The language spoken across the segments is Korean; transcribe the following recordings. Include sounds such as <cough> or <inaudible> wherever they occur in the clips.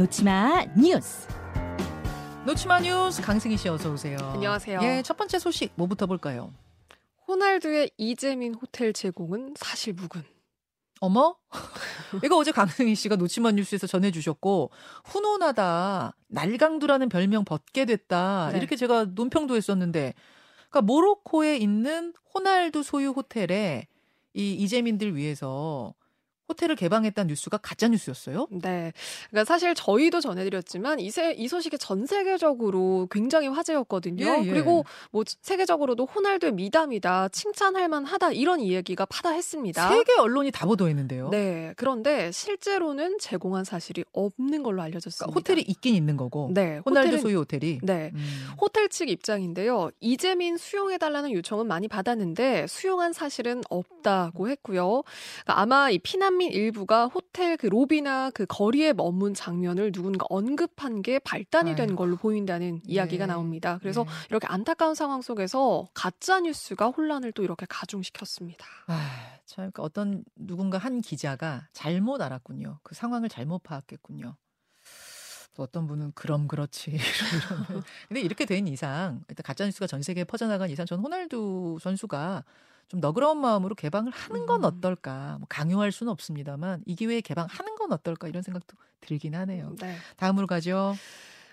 놓치마 뉴스. 놓치마 뉴스 강승희 씨 어서 오세요. 안녕하세요. 예, 첫 번째 소식 뭐부터 볼까요? 호날두의 이재민 호텔 제공은 사실 무근. 어머? <laughs> 이거 어제 강승희 씨가 놓치마 뉴스에서 전해주셨고 훈훈하다 날강두라는 별명 벗게 됐다 네. 이렇게 제가 논평도 했었는데 그러니까 모로코에 있는 호날두 소유 호텔에 이 이재민들 위해서 호텔을 개방했다는 뉴스가 가짜 뉴스였어요? 네. 그러니까 사실 저희도 전해드렸지만 이, 세, 이 소식이 전 세계적으로 굉장히 화제였거든요. 예, 예. 그리고 뭐 세계적으로도 호날두의 미담이다, 칭찬할 만하다 이런 이야기가 파다했습니다. 세계 언론이 다 보도했는데요. 네. 그런데 실제로는 제공한 사실이 없는 걸로 알려졌습니다. 그러니까 호텔이 있긴 있는 거고 네. 호날두 호텔은- 소유 호텔이 네. 음. 호텔 측 입장인데요. 이재민 수용해달라는 요청은 많이 받았는데 수용한 사실은 없다고 했고요. 그러니까 아마 이 피난 민 일부가 호텔 그 로비나 그 거리에 머문 장면을 누군가 언급한 게 발단이 된 아이고. 걸로 보인다는 이야기가 네. 나옵니다. 그래서 네. 이렇게 안타까운 상황 속에서 가짜 뉴스가 혼란을 또 이렇게 가중시켰습니다. 아, 참 그러니까 어떤 누군가 한 기자가 잘못 알았군요. 그 상황을 잘못 파악했군요. 또 어떤 분은 그럼 그렇지 <laughs> 근데 이렇게 된 이상 일단 가짜 뉴스가 전 세계에 퍼져나간 이상 전 호날두 선수가 좀 너그러운 마음으로 개방을 하는 건 음. 어떨까 뭐 강요할 수는 없습니다만 이 기회에 개방하는 건 어떨까 이런 생각도 들긴 하네요. 네. 다음으로 가죠.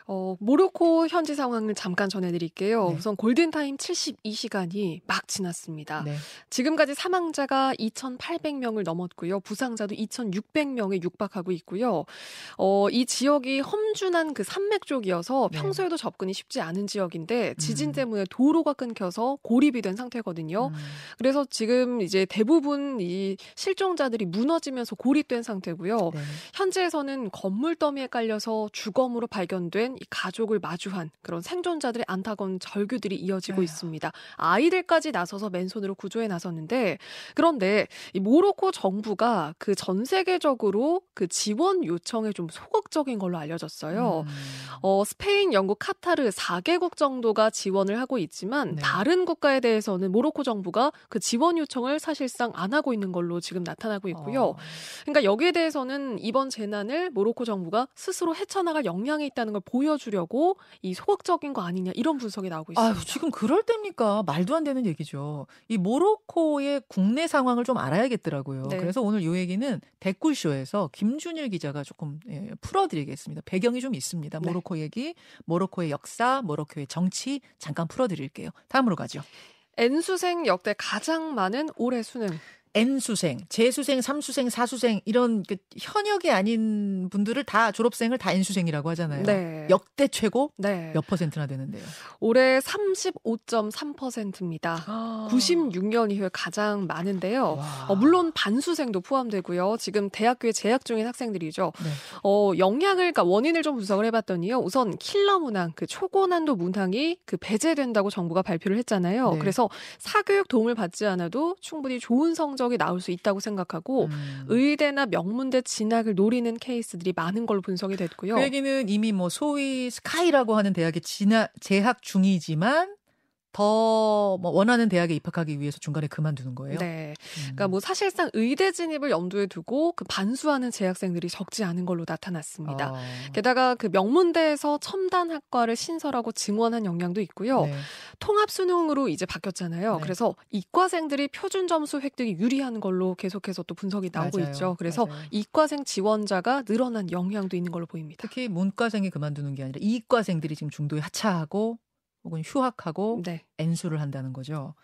어, 모로코 현지 상황을 잠깐 전해드릴게요. 네. 우선 골든타임 72시간이 막 지났습니다. 네. 지금까지 사망자가 2,800명을 넘었고요. 부상자도 2,600명에 육박하고 있고요. 어, 이 지역이 험준한 그 산맥 쪽이어서 네. 평소에도 접근이 쉽지 않은 지역인데 지진 음. 때문에 도로가 끊겨서 고립이 된 상태거든요. 음. 그래서 지금 이제 대부분 이 실종자들이 무너지면서 고립된 상태고요. 네. 현지에서는 건물 더미에 깔려서 주검으로 발견된 이 가족을 마주한 그런 생존자들의 안타까운 절규들이 이어지고 에휴. 있습니다. 아이들까지 나서서 맨손으로 구조에 나섰는데 그런데 이 모로코 정부가 그 전 세계적으로 그 지원 요청에 좀 소극적인 걸로 알려졌어요. 음. 어, 스페인, 영국, 카타르 4개국 정도가 지원을 하고 있지만 네. 다른 국가에 대해서는 모로코 정부가 그 지원 요청을 사실상 안 하고 있는 걸로 지금 나타나고 있고요. 어. 그러니까 여기에 대해서는 이번 재난을 모로코 정부가 스스로 헤쳐나갈 역량이 있다는 걸 보여 주려고 이 소극적인 거 아니냐 이런 분석이 나오고 있습니다. 아유, 지금 그럴 때입니까? 말도 안 되는 얘기죠. 이 모로코의 국내 상황을 좀 알아야겠더라고요. 네. 그래서 오늘 요 얘기는 댓글쇼에서 김준일 기자가 조금 예, 풀어드리겠습니다. 배경이 좀 있습니다. 네. 모로코 얘기, 모로코의 역사, 모로코의 정치 잠깐 풀어드릴게요. 다음으로 가죠. N수생 역대 가장 많은 올해 수능. N수생, 재수생, 삼수생, 사수생 이런 그 현역이 아닌 분들을 다 졸업생을 다 N수생이라고 하잖아요. 네. 역대 최고 네. 몇 퍼센트나 되는데요. 올해 35.3%입니다. 아. 96년 이후에 가장 많은데요. 와. 어, 물론 반수생도 포함되고요. 지금 대학교에 재학 중인 학생들이죠. 네. 어, 영향을, 그러니까 원인을 좀 분석을 해 봤더니요. 우선 킬러 문항, 그 초고난도 문항이 그 배제된다고 정부가 발표를 했잖아요. 네. 그래서 사교육 도움을 받지 않아도 충분히 좋은 성적 이 나올 수 있다고 생각하고 음. 의대나 명문대 진학을 노리는 케이스들이 많은 걸로 분석이 됐고요. 그 얘기는 이미 뭐 소위 스카이라고 하는 대학에 진학, 재학 중이지만 더뭐 원하는 대학에 입학하기 위해서 중간에 그만두는 거예요. 네. 음. 그러니까 뭐 사실상 의대 진입을 염두에 두고 그 반수하는 재학생들이 적지 않은 걸로 나타났습니다. 어. 게다가 그 명문대에서 첨단 학과를 신설하고 증원한 영향도 있고요. 네. 통합 수능으로 이제 바뀌었잖아요. 네. 그래서 이과생들이 표준 점수 획득이 유리한 걸로 계속해서 또 분석이 나오고 맞아요. 있죠. 그래서 맞아요. 이과생 지원자가 늘어난 영향도 있는 걸로 보입니다. 특히 문과생이 그만두는 게 아니라 이과생들이 지금 중도에 하차하고 혹은 휴학하고 네. N수를 한다는 거죠.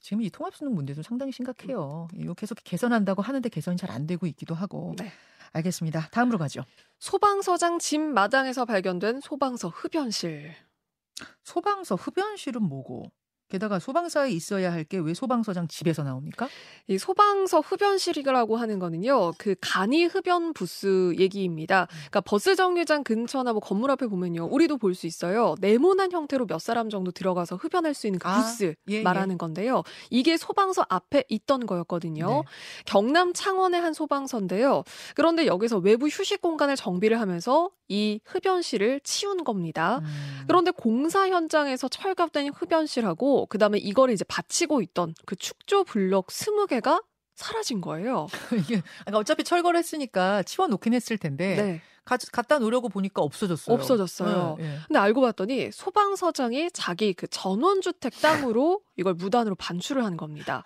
지금 이 통합수능 문제도 상당히 심각해요. 이거 계속 개선한다고 하는데 개선이 잘 안 되고 있기도 하고. 네. 알겠습니다. 다음으로 가죠. 소방서장 집 마당에서 발견된 소방서 흡연실. 소방서 흡연실은 뭐고? 게다가 소방서에 있어야 할 게 왜 소방서장 집에서 나옵니까? 이 소방서 흡연실이라고 하는 거는요, 그 간이 흡연 부스 얘기입니다. 그러니까 버스 정류장 근처나 뭐 건물 앞에 보면요, 우리도 볼 수 있어요. 네모난 형태로 몇 사람 정도 들어가서 흡연할 수 있는 그 아, 부스 예, 말하는 건데요. 이게 소방서 앞에 있던 거였거든요. 네. 경남 창원의 한 소방서인데요. 그런데 여기서 외부 휴식 공간을 정비를 하면서 이 흡연실을 치운 겁니다. 음. 그런데 공사 현장에서 철갑된 흡연실하고 그다음에 이거를 이제 받치고 있던 그 축조 블럭 20개가 사라진 거예요. <laughs> 이게 그러니까 어차피 철거를 했으니까 치워 놓긴 했을 텐데 네. 가, 갖다 놓으려고 보니까 없어졌어요. 없어졌어요. 네, 네. 근데 알고 봤더니 소방서장이 자기 그 전원주택 땅으로 이걸 무단으로 반출을 한 겁니다.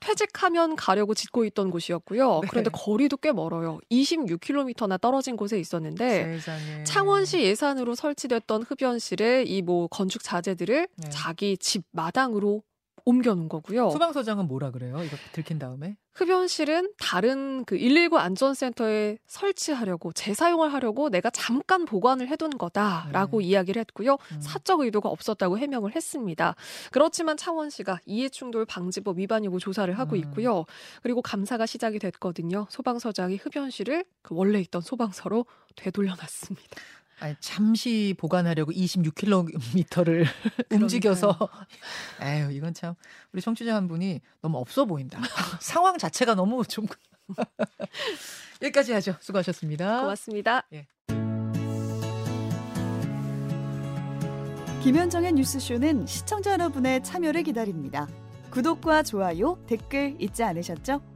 퇴직하면 가려고 짓고 있던 곳이었고요. 네. 그런데 거리도 꽤 멀어요. 26km나 떨어진 곳에 있었는데 세상에. 창원시 예산으로 설치됐던 흡연실에 이 뭐 건축 자재들을 네. 자기 집 마당으로 옮겨놓은 거고요. 소방서장은 뭐라 그래요? 이거 들킨 다음에? 흡연실은 다른 그 119 안전센터에 설치하려고 재사용을 하려고 내가 잠깐 보관을 해둔 거다라고 네. 이야기를 했고요. 음. 사적 의도가 없었다고 해명을 했습니다. 그렇지만 창원시가 이해충돌 방지법 위반 여부 조사를 하고 음. 있고요. 그리고 감사가 시작이 됐거든요. 소방서장이 흡연실을 그 원래 있던 소방서로 되돌려놨습니다. 아니, 잠시 보관하려고 26km를 <laughs> 움직여서 에휴 이건 참 우리 청취자 한 분이 너무 없어 보인다. <laughs> 상황 자체가 너무 좀 <laughs> 여기까지 하죠. 수고하셨습니다. 고맙습니다. 김현정의 뉴스쇼는 시청자 여러분의 참여를 기다립니다. 구독과 좋아요, 댓글 잊지 않으셨죠?